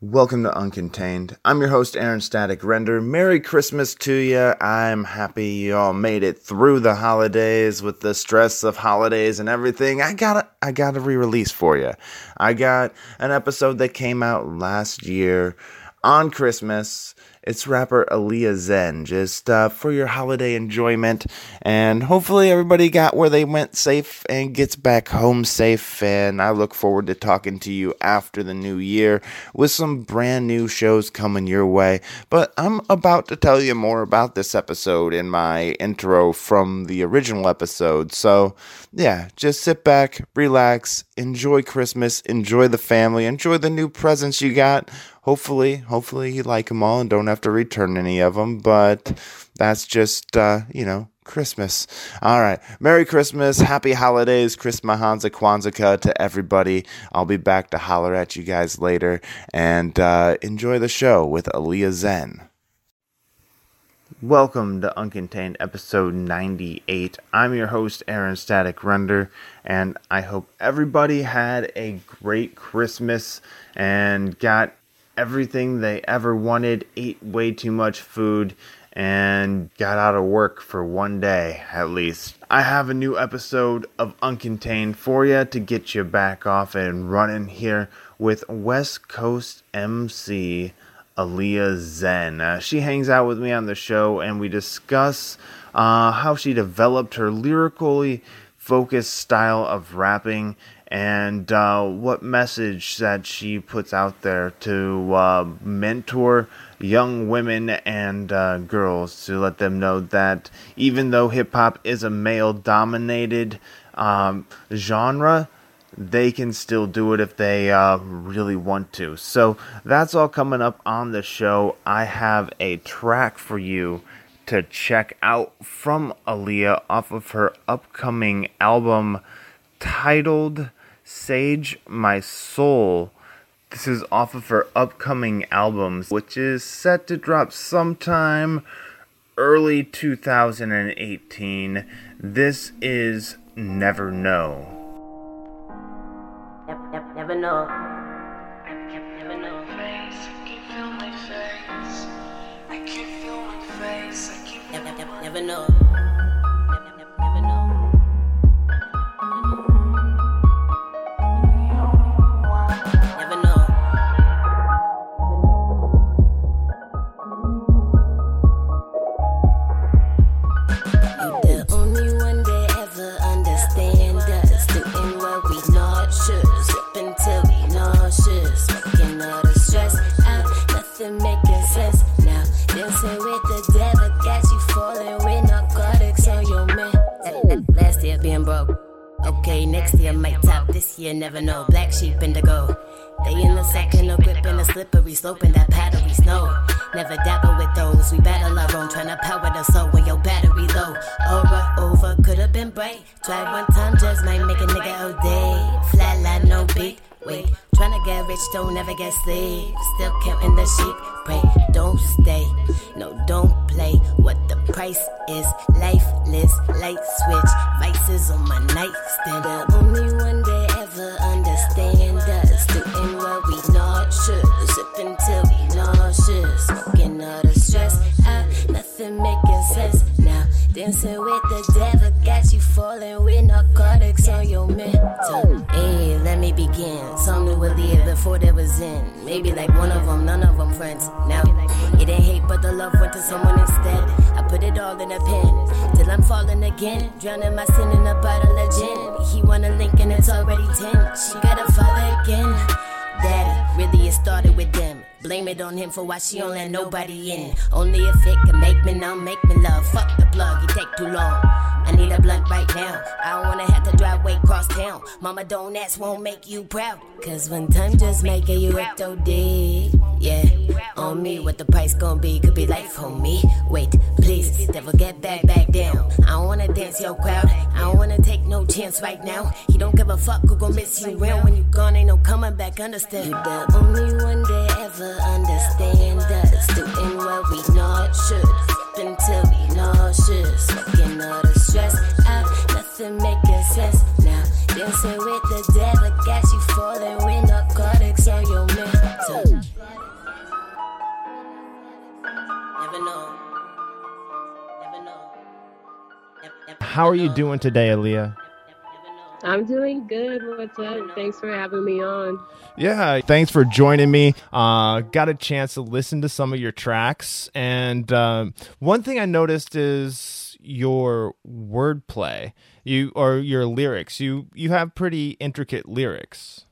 Welcome to Uncontained. I'm your host, Aaron Static Render. Merry Christmas to you. I'm happy you all made it through the holidays with the stress of holidays and everything. I got a, I got a re-release for you. I got an episode that came out last year on Christmas it's rapper Aaliyah Zen, just uh, for your holiday enjoyment. And hopefully, everybody got where they went safe and gets back home safe. And I look forward to talking to you after the new year with some brand new shows coming your way. But I'm about to tell you more about this episode in my intro from the original episode. So, yeah, just sit back, relax, enjoy Christmas, enjoy the family, enjoy the new presents you got hopefully, hopefully you like them all and don't have to return any of them. But that's just, uh, you know, Christmas. All right. Merry Christmas. Happy holidays. Chris Mahanza Kwanzaa to everybody. I'll be back to holler at you guys later. And uh, enjoy the show with Aaliyah Zen. Welcome to Uncontained episode 98. I'm your host, Aaron Static Render, and I hope everybody had a great Christmas and got everything they ever wanted, ate way too much food, and got out of work for one day at least. I have a new episode of Uncontained for you to get you back off and running here with West Coast MC Aaliyah Zen. Uh, she hangs out with me on the show and we discuss uh, how she developed her lyrically focused style of rapping and uh, what message that she puts out there to uh, mentor young women and uh, girls to let them know that even though hip hop is a male dominated um, genre, they can still do it if they uh, really want to. So that's all coming up on the show. I have a track for you to check out from Aaliyah off of her upcoming album titled Sage My Soul. This is off of her upcoming albums, which is set to drop sometime early 2018. This is Never Know. Never, never know. Never know. Never, never, never know. Just might make a nigga all day. Flatline, no beat. Wait, trying to get rich, don't ever get sleep. Still counting the sheep. Pray, don't stay. No, don't play. What the price is, lifeless. Light switch, vices on my nightstand. The only one day ever understand us. Doing what we not should. Sipping till we nauseous. Smoking all the stress out. Nothing making sense now. Dancing with the. You falling with narcotics on your mental. Hey, let me begin. Some new will live before there was in. Maybe like one of them, none of them friends. Now, it ain't hate, but the love went to someone instead. I put it all in a pen. Till I'm falling again. Drowning my sin in a bottle of gin. He wanna link and it's already 10. She got a father again. Daddy, really it started with them. Blame it on him for why she don't let nobody in. Only if it can make me numb, make me love. Fuck the plug, it take too long. I need a blunt right now. I don't wanna have to drive way cross town. Mama don't ask, won't make you proud. Cause when time just make it, you act OD. Yeah, on me, what the price gonna be? Could be life me. Wait, please, devil, get back, back down. I don't wanna dance your crowd. I don't wanna take no chance right now. He don't give a fuck who gon' miss you around when you gone. Ain't no coming back, understand? You the only one that ever understand us. Doing what we not should. Until we nauseous. Smoking all the stress out. Nothing making sense now. Dancing with the How are you doing today, Aaliyah? I'm doing good. What's up? Thanks for having me on. Yeah, thanks for joining me. Uh, got a chance to listen to some of your tracks, and uh, one thing I noticed is your wordplay, you or your lyrics. You you have pretty intricate lyrics.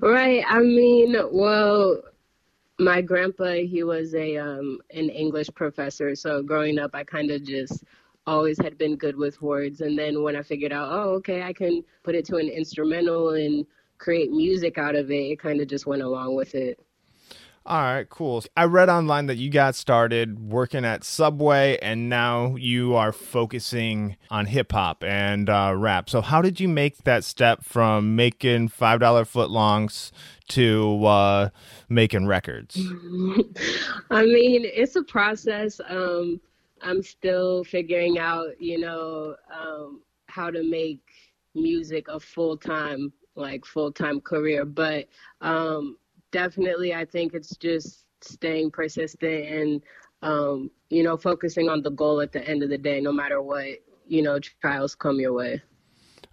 Right. I mean, well, my grandpa he was a um, an English professor, so growing up, I kind of just always had been good with words. And then when I figured out, oh, okay, I can put it to an instrumental and create music out of it, it kind of just went along with it. All right, cool. I read online that you got started working at Subway and now you are focusing on hip hop and uh, rap. So, how did you make that step from making $5 footlongs to uh, making records? I mean, it's a process. Um, I'm still figuring out, you know, um, how to make music a full time, like full time career. But um, definitely, I think it's just staying persistent and, um, you know, focusing on the goal at the end of the day, no matter what, you know, trials come your way.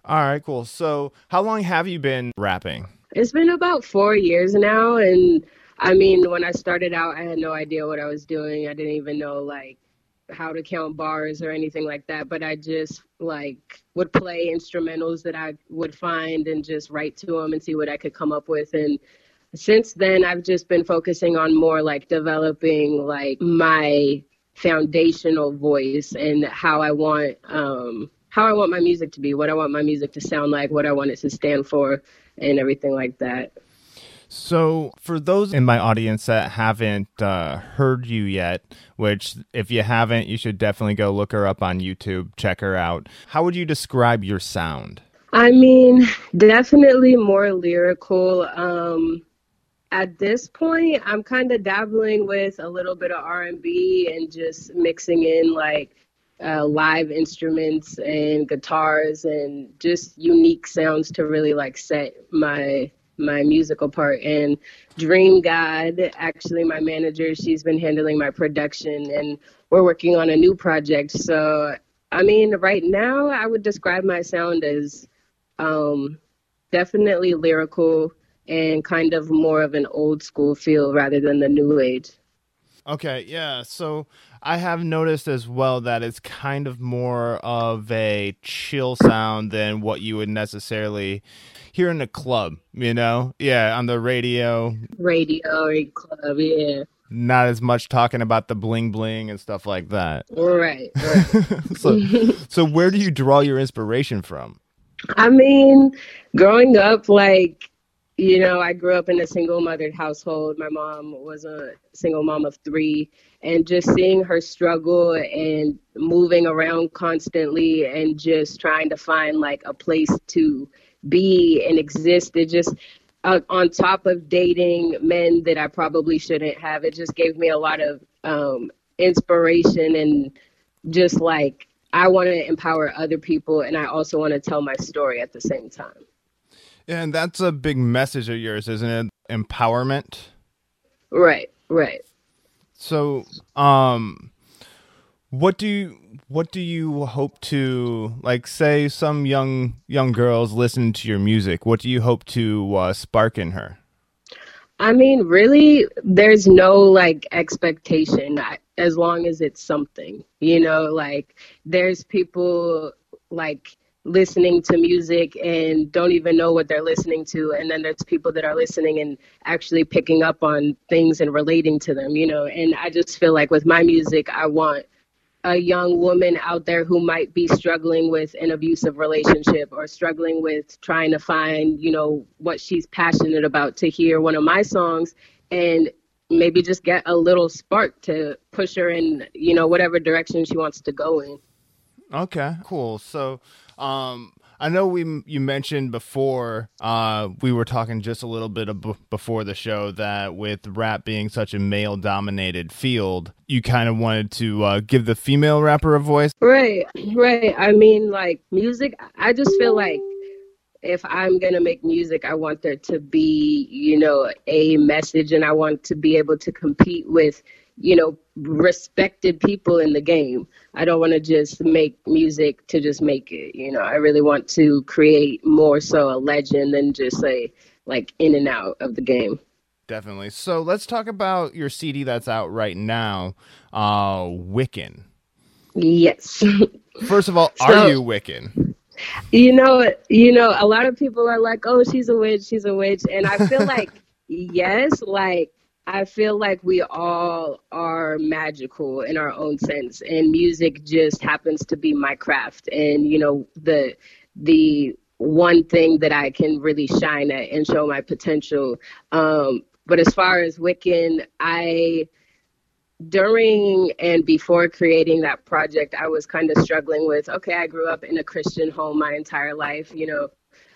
All right, cool. So, how long have you been rapping? It's been about four years now. And I mean, when I started out, I had no idea what I was doing. I didn't even know, like, how to count bars or anything like that, but I just like would play instrumentals that I would find and just write to them and see what I could come up with. And since then, I've just been focusing on more like developing like my foundational voice and how I want um, how I want my music to be, what I want my music to sound like, what I want it to stand for, and everything like that. So, for those in my audience that haven't uh, heard you yet, which if you haven't, you should definitely go look her up on YouTube, check her out. How would you describe your sound? I mean, definitely more lyrical. Um, at this point, I'm kind of dabbling with a little bit of R&B and just mixing in like uh, live instruments and guitars and just unique sounds to really like set my my musical part. And Dream God, actually, my manager, she's been handling my production, and we're working on a new project. So, I mean, right now, I would describe my sound as um, definitely lyrical and kind of more of an old school feel rather than the new age. Okay, yeah. So I have noticed as well that it's kind of more of a chill sound than what you would necessarily hear in a club, you know? Yeah, on the radio. Radio or club, yeah. Not as much talking about the bling bling and stuff like that. Right. right. so, so where do you draw your inspiration from? I mean, growing up, like you know, I grew up in a single mothered household. My mom was a single mom of three, and just seeing her struggle and moving around constantly and just trying to find like a place to be and exist, it just uh, on top of dating men that I probably shouldn't have, it just gave me a lot of um, inspiration and just like I want to empower other people, and I also want to tell my story at the same time. Yeah, and that's a big message of yours, isn't it? Empowerment. Right, right. So, um what do you what do you hope to like say some young young girls listen to your music what do you hope to uh, spark in her i mean really there's no like expectation as long as it's something you know like there's people like listening to music and don't even know what they're listening to. And then there's people that are listening and actually picking up on things and relating to them you know. And i just feel like with my music i want a young woman out there who might be struggling with an abusive relationship or struggling with trying to find you know what she's passionate about to hear one of my songs and maybe just get a little spark to push her in you know whatever direction she wants to go in. Okay cool. So um, I know we you mentioned before uh, we were talking just a little bit of before the show that with rap being such a male dominated field, you kind of wanted to uh, give the female rapper a voice. Right, right. I mean, like music. I just feel like if I'm to make music, I want there to be, you know, a message and I want to be able to compete with, you know, respected people in the game. I don't want to just make music to just make it, you know. I really want to create more so a legend than just a like in and out of the game. Definitely. So let's talk about your CD that's out right now, uh Wiccan. Yes. First of all, so, are you Wiccan? You know, you know, a lot of people are like, "Oh, she's a witch, she's a witch," and I feel like yes, like I feel like we all are magical in our own sense, and music just happens to be my craft. And you know, the the one thing that I can really shine at and show my potential. Um, but as far as Wiccan, I during and before creating that project, I was kind of struggling with okay, I grew up in a Christian home my entire life, you know,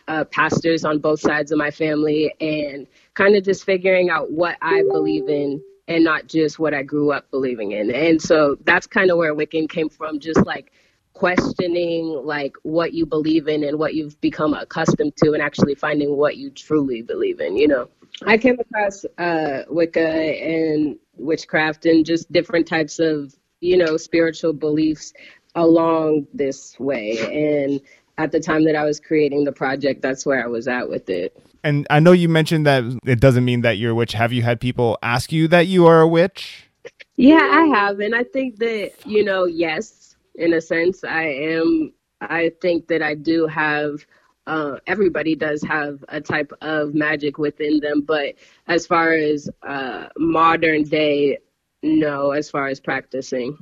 uh, pastors on both sides of my family, and kind of just figuring out what I believe in and not just what I grew up believing in. And so that's kind of where Wiccan came from, just like questioning like what you believe in and what you've become accustomed to and actually finding what you truly believe in you know i came across uh wicca and witchcraft and just different types of you know spiritual beliefs along this way and at the time that i was creating the project that's where i was at with it and i know you mentioned that it doesn't mean that you're a witch have you had people ask you that you are a witch yeah i have and i think that you know yes in a sense. I am, I think that I do have, uh, everybody does have a type of magic within them. But as far as uh, modern day, no, as far as practicing.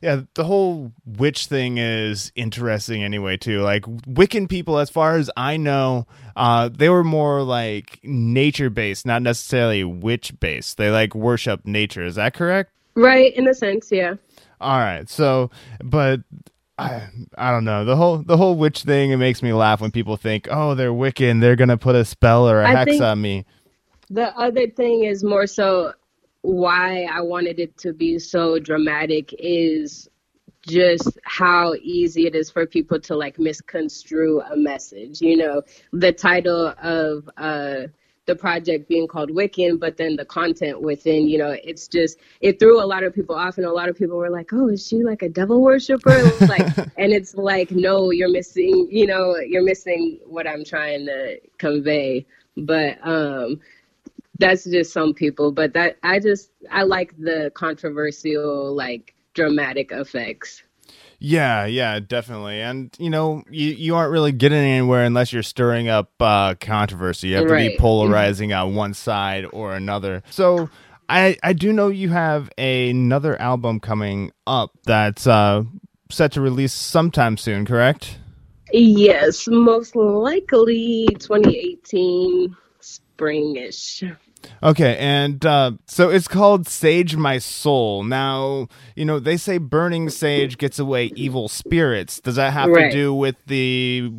Yeah, the whole witch thing is interesting anyway too. Like Wiccan people, as far as I know, uh, they were more like nature based, not necessarily witch based. They like worship nature. Is that correct? Right, in a sense, yeah. All right. So, but I I don't know the whole the whole witch thing. It makes me laugh when people think, oh, they're Wiccan. They're gonna put a spell or a I hex on me. The other thing is more so why I wanted it to be so dramatic is just how easy it is for people to like misconstrue a message. You know, the title of uh the project being called Wiccan, but then the content within, you know, it's just it threw a lot of people off, and a lot of people were like, "Oh, is she like a devil worshiper?" like, and it's like, no, you're missing, you know, you're missing what I'm trying to convey. But um, that's just some people. But that I just I like the controversial, like dramatic effects. Yeah, yeah, definitely. And you know, you, you aren't really getting anywhere unless you're stirring up uh, controversy. You have right. to be polarizing on one side or another. So I I do know you have another album coming up that's uh, set to release sometime soon, correct? Yes, most likely 2018 springish. Okay, and uh, so it's called Sage My Soul. Now, you know, they say burning sage gets away evil spirits. Does that have right. to do with the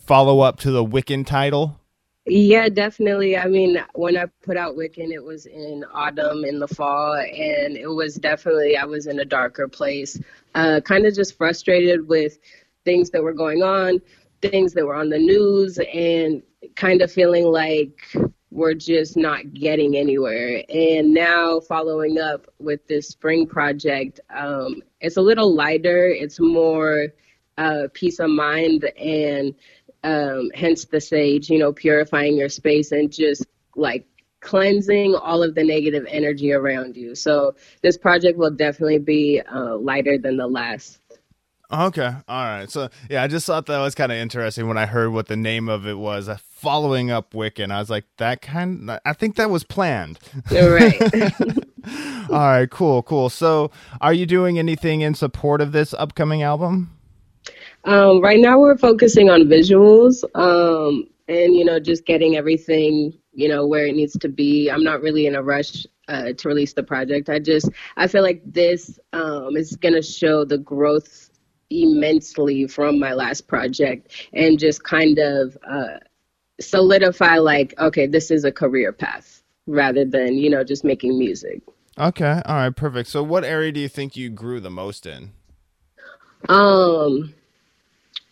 follow up to the Wiccan title? Yeah, definitely. I mean, when I put out Wiccan, it was in autumn, in the fall, and it was definitely, I was in a darker place, uh, kind of just frustrated with things that were going on, things that were on the news, and kind of feeling like we're just not getting anywhere. And now, following up with this spring project, um, it's a little lighter. It's more uh, peace of mind, and um, hence the sage. You know, purifying your space and just like cleansing all of the negative energy around you. So this project will definitely be uh, lighter than the last. Okay. All right. So yeah, I just thought that was kind of interesting when I heard what the name of it was. Uh, following up Wiccan. I was like, that kind. I think that was planned. Right. All right. Cool. Cool. So, are you doing anything in support of this upcoming album? Um, right now, we're focusing on visuals. Um, and you know, just getting everything you know where it needs to be. I'm not really in a rush uh, to release the project. I just I feel like this um, is gonna show the growth immensely from my last project and just kind of uh, solidify like okay this is a career path rather than you know just making music. Okay all right perfect. So what area do you think you grew the most in? Um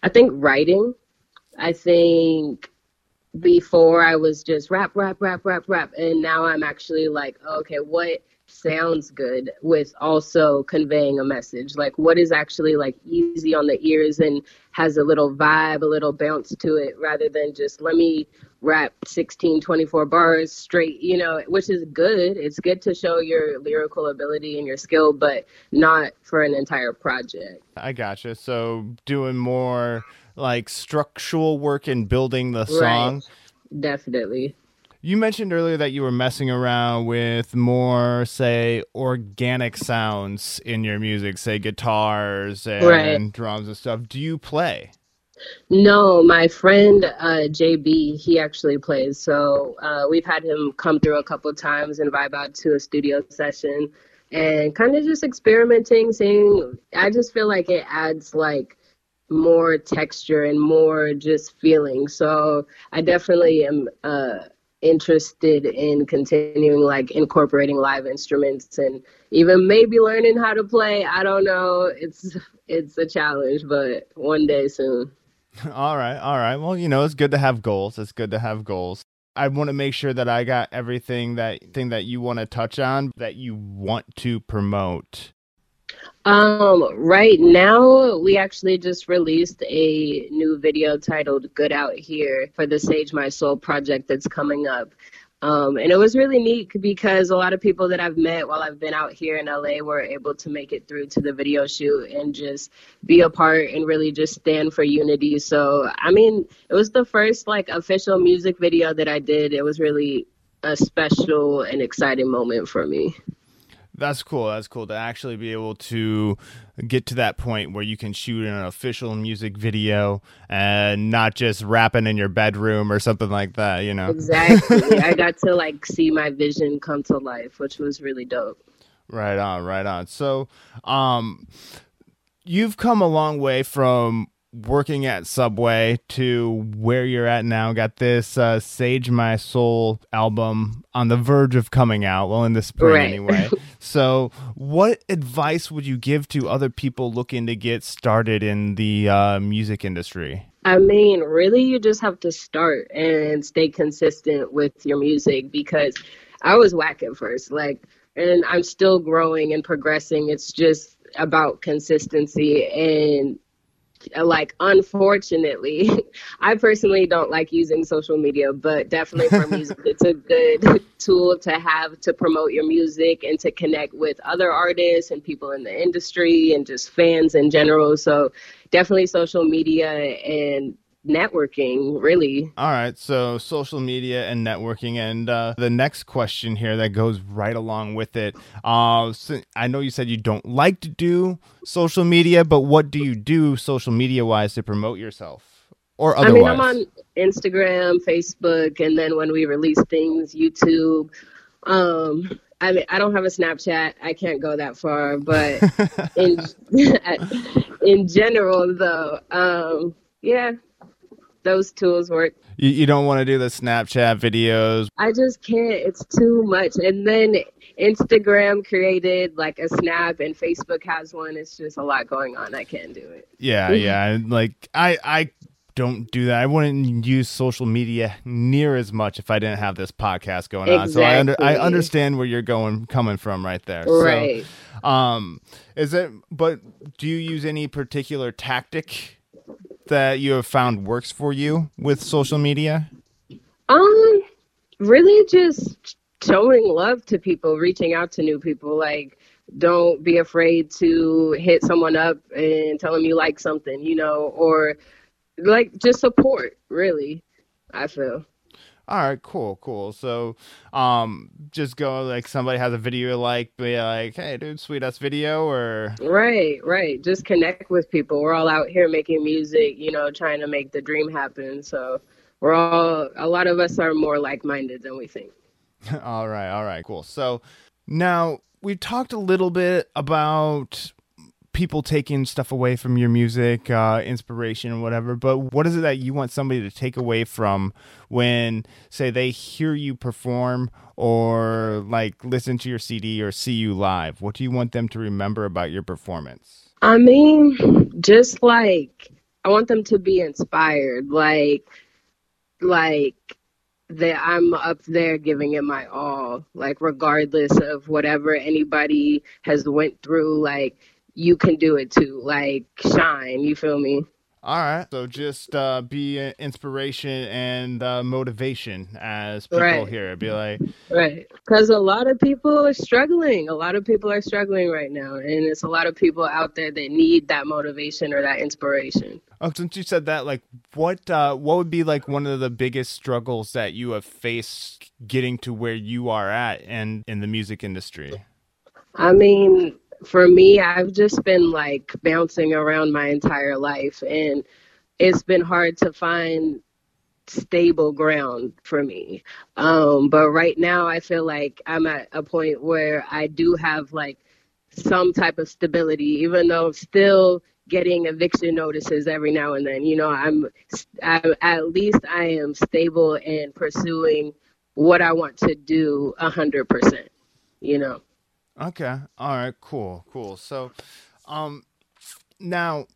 i think writing. I think before I was just rap, rap, rap, rap, rap. And now I'm actually like, okay, what sounds good with also conveying a message? Like, what is actually like easy on the ears and has a little vibe, a little bounce to it rather than just let me rap 16, 24 bars straight, you know, which is good. It's good to show your lyrical ability and your skill, but not for an entire project. I gotcha. So doing more like structural work in building the song. Right. Definitely. You mentioned earlier that you were messing around with more, say, organic sounds in your music, say guitars and right. drums and stuff. Do you play? No, my friend uh, JB, he actually plays. So uh, we've had him come through a couple times and vibe out to a studio session and kind of just experimenting, seeing. I just feel like it adds like more texture and more just feeling. So I definitely am uh, interested in continuing like incorporating live instruments and even maybe learning how to play. I don't know. It's it's a challenge, but one day soon. All right, all right. Well, you know, it's good to have goals. It's good to have goals. I want to make sure that I got everything that thing that you want to touch on that you want to promote. Um, right now we actually just released a new video titled Good Out Here for the Sage My Soul project that's coming up. Um, and it was really neat because a lot of people that I've met while I've been out here in LA were able to make it through to the video shoot and just be a part and really just stand for unity. So, I mean, it was the first like official music video that I did. It was really a special and exciting moment for me. That's cool. That's cool to actually be able to get to that point where you can shoot an official music video and not just rapping in your bedroom or something like that, you know. Exactly. I got to like see my vision come to life, which was really dope. Right on, right on. So, um you've come a long way from working at Subway to where you're at now. Got this uh, Sage My Soul album on the verge of coming out. Well, in the spring right. anyway. so, what advice would you give to other people looking to get started in the uh, music industry? I mean, really, you just have to start and stay consistent with your music because I was whack at first. Like, and I'm still growing and progressing. It's just about consistency and like unfortunately i personally don't like using social media but definitely for music it's a good tool to have to promote your music and to connect with other artists and people in the industry and just fans in general. So definitely social media and networking really. All right so social media and networking and uh, the next question here that goes right along with it. Uh, so i know you said you don't like to do social media but what do you do social media wise to promote yourself? Or otherwise? i mean i'm on instagram facebook and then when we release things youtube. Um I mean, I don't have a Snapchat. I can't go that far, but in in general, though, um, yeah, those tools work. You, you don't want to do the Snapchat videos. I just can't. It's too much. And then Instagram created like a snap and Facebook has one. It's just a lot going on. I can't do it. Yeah, yeah. Like I I don't do that. I wouldn't use social media near as much if I didn't have this podcast going exactly. on. So I under, I understand where you're going coming from right there. Right. So, um is it but do you use any particular tactic that you have found works for you with social media? Um, really just showing love to people, reaching out to new people. Like, don't be afraid to hit someone up and tell them you like something, you know, or like just support, really, I feel. All right, cool, cool. So, um, just go like somebody has a video like, be like, hey, dude, sweet ass video, or right, right. Just connect with people. We're all out here making music, you know, trying to make the dream happen. So, we're all a lot of us are more like minded than we think. all right, all right, cool. So, now we've talked a little bit about people taking stuff away from your music, uh, inspiration, whatever. But what is it that you want somebody to take away from when, say, they hear you perform or like listen to your CD or see you live? What do you want them to remember about your performance? I mean, just like I want them to be inspired. Like, like that I'm up there giving it my all, like regardless of whatever anybody has went through, like you can do it too. Like shine, you feel me? All right. So just uh, be inspiration and uh, motivation as people right. here. Be like, right. Because a lot of people are struggling. A lot of people are struggling right now. And it's a lot of people out there that need that motivation or that inspiration. Oh, since you said that, like, what uh, what would be like one of the biggest struggles that you have faced getting to where you are at and in the music industry? I mean, for me, I've just been like bouncing around my entire life, and it's been hard to find stable ground for me. Um, but right now, I feel like I'm at a point where I do have like some type of stability, even though I'm still getting eviction notices every now and then. You know, I'm, I, at least I am stable and pursuing what I want to do a hundred percent. You know. Okay. All right. Cool. Cool. So, um, now,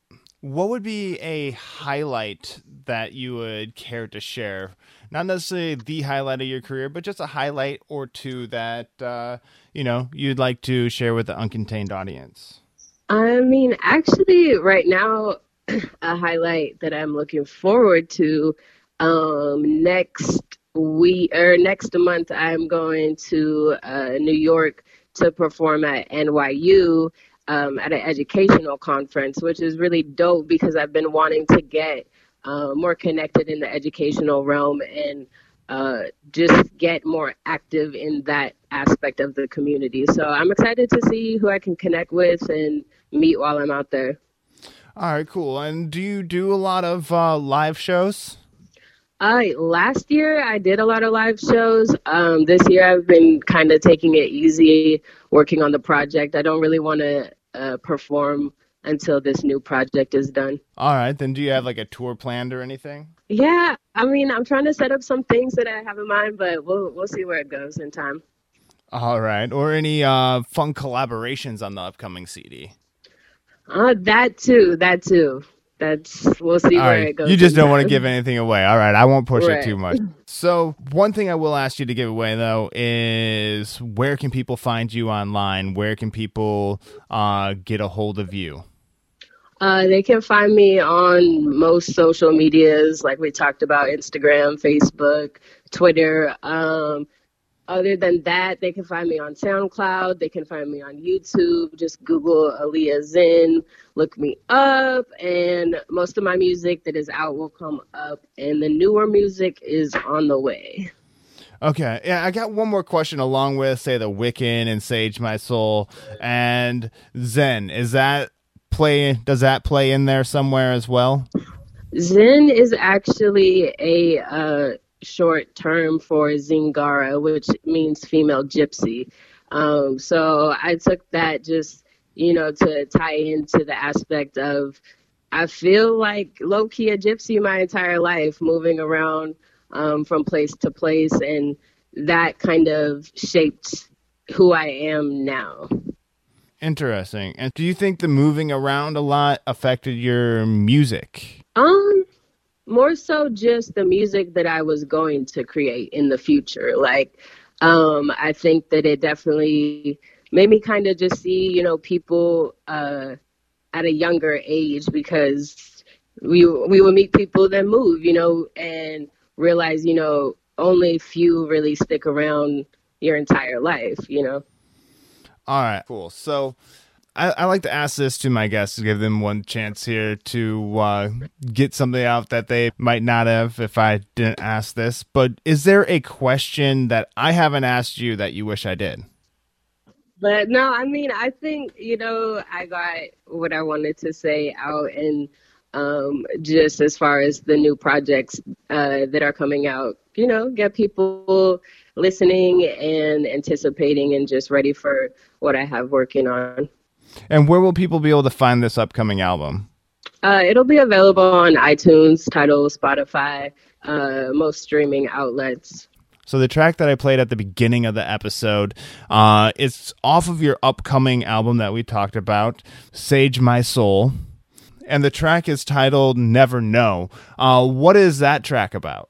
what would be a highlight that you would care to share? Not necessarily the highlight of your career, but just a highlight or two that uh, you know you'd like to share with the uncontained audience. I mean, actually, right now, a highlight that I'm looking forward to um, next week or next month, I'm going to uh, New York to perform at NYU um, at an educational conference, which is really dope because I've been wanting to get uh, more connected in the educational realm and uh, just get more active in that aspect of the community. So I'm excited to see who I can connect with and meet while I'm out there. All right, cool. And do you do a lot of uh, live shows? Uh, last year I did a lot of live shows. Um, this year I've been kind of taking it easy, working on the project. I don't really want to uh, perform until this new project is done. All right, then do you have like a tour planned or anything? Yeah, I mean I'm trying to set up some things that I have in mind, but we'll we'll see where it goes in time. All right, or any uh, fun collaborations on the upcoming CD? Uh, that too, that too that's we'll see All where right. it goes. You just don't want to give anything away. All right, I won't push right. it too much. So, one thing I will ask you to give away though is where can people find you online? Where can people uh, get a hold of you? Uh, they can find me on most social medias, like we talked about Instagram, Facebook, Twitter. Um, other than that, they can find me on SoundCloud. They can find me on YouTube. Just Google Aaliyah Zen, look me up, and most of my music that is out will come up, and the newer music is on the way. Okay, yeah, I got one more question along with say the Wiccan and Sage My Soul and Zen. Is that play? Does that play in there somewhere as well? Zen is actually a uh, short term for Zingara, which means female gypsy. Um, so I took that just, you know, to tie into the aspect of I feel like low key a gypsy my entire life, moving around um, from place to place, and that kind of shaped who I am now. Interesting. And do you think the moving around a lot affected your music? Um, more so just the music that I was going to create in the future. Like, um, I think that it definitely made me kind of just see, you know, people uh, at a younger age because we we would meet people that move, you know, and realize, you know, only few really stick around your entire life, you know. All right, cool. So I, I, like to ask this to my guests to give them one chance here to uh, get something out that they might not have if I didn't ask this. But is there a question that I haven't asked you that you wish I did? But no, I mean, I think, you know, I got what I wanted to say out. And um, just as far as the new projects uh, that are coming out, you know, get people listening and anticipating and just ready for what I have working on. And where will people be able to find this upcoming album? Uh, it'll be available on iTunes, Tidal, Spotify, uh, most streaming outlets. So the track that I played at the beginning of the episode, uh, it's off of your upcoming album that we talked about, Sage My Soul, and the track is titled "Never Know." Uh, what is that track about?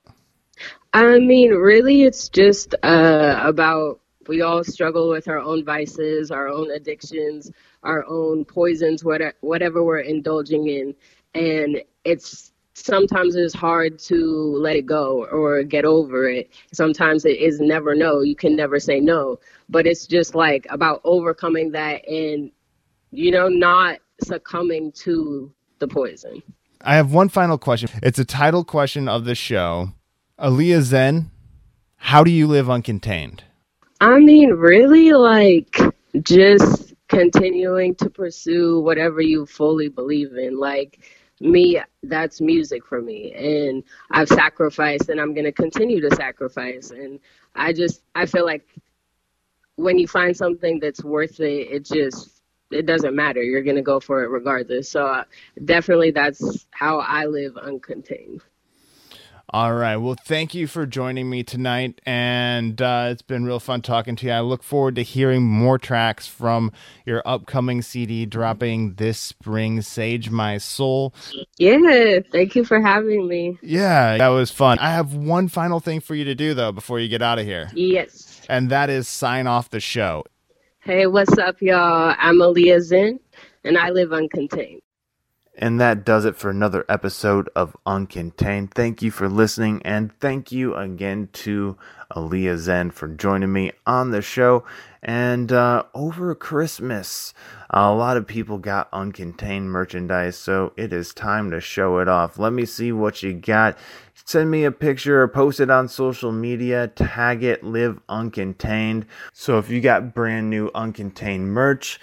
I mean, really, it's just uh, about we all struggle with our own vices, our own addictions, our own poisons, whatever, we're indulging in. And it's sometimes it's hard to let it go or get over it. Sometimes it is never no. You can never say no. But it's just like about overcoming that and, you know, not succumbing to the poison. I have one final question. It's a title question of the show. Aaliyah Zen, how do you live uncontained? I mean, really, like just continuing to pursue whatever you fully believe in. Like me, that's music for me. And I've sacrificed and I'm going to continue to sacrifice. And I just, I feel like when you find something that's worth it, it just, it doesn't matter. You're going to go for it regardless. So uh, definitely that's how I live uncontained. All right. Well, thank you for joining me tonight. And uh, it's been real fun talking to you. I look forward to hearing more tracks from your upcoming CD dropping this spring, Sage My Soul. Yeah. Thank you for having me. Yeah, that was fun. I have one final thing for you to do, though, before you get out of here. Yes. And that is sign off the show. Hey, what's up, y'all? I'm Aaliyah Zen, and I live uncontained. And that does it for another episode of Uncontained. Thank you for listening, and thank you again to Aaliyah Zen for joining me on the show. And uh, over Christmas, a lot of people got Uncontained merchandise, so it is time to show it off. Let me see what you got. Send me a picture or post it on social media. Tag it, Live Uncontained. So if you got brand new Uncontained merch,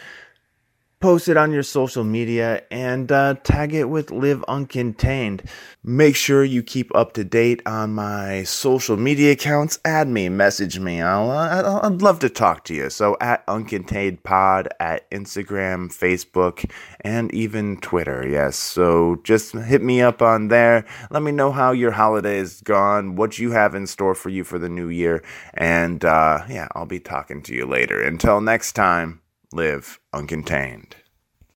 post it on your social media and uh, tag it with live uncontained. Make sure you keep up to date on my social media accounts. Add me message me. I'll, uh, i'd love to talk to you. So at uncontained pod at instagram facebook and even twitter. Yes so just hit me up on there. Let me know how your holiday is gone what you have in store for you for the new year and uh, yeah i'll be talking to you later. Until next time live uncontained.